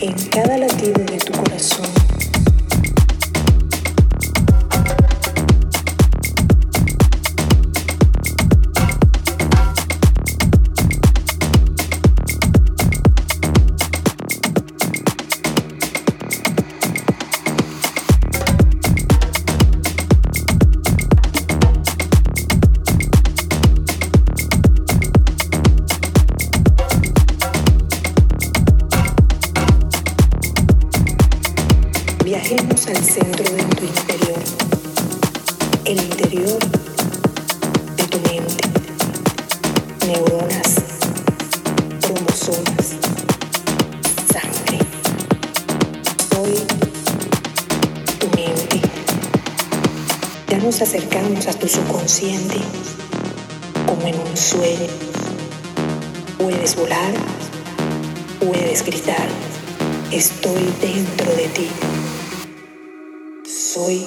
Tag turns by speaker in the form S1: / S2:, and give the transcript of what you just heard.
S1: en cada latido de tu corazón. puedes gritar, estoy dentro de ti, soy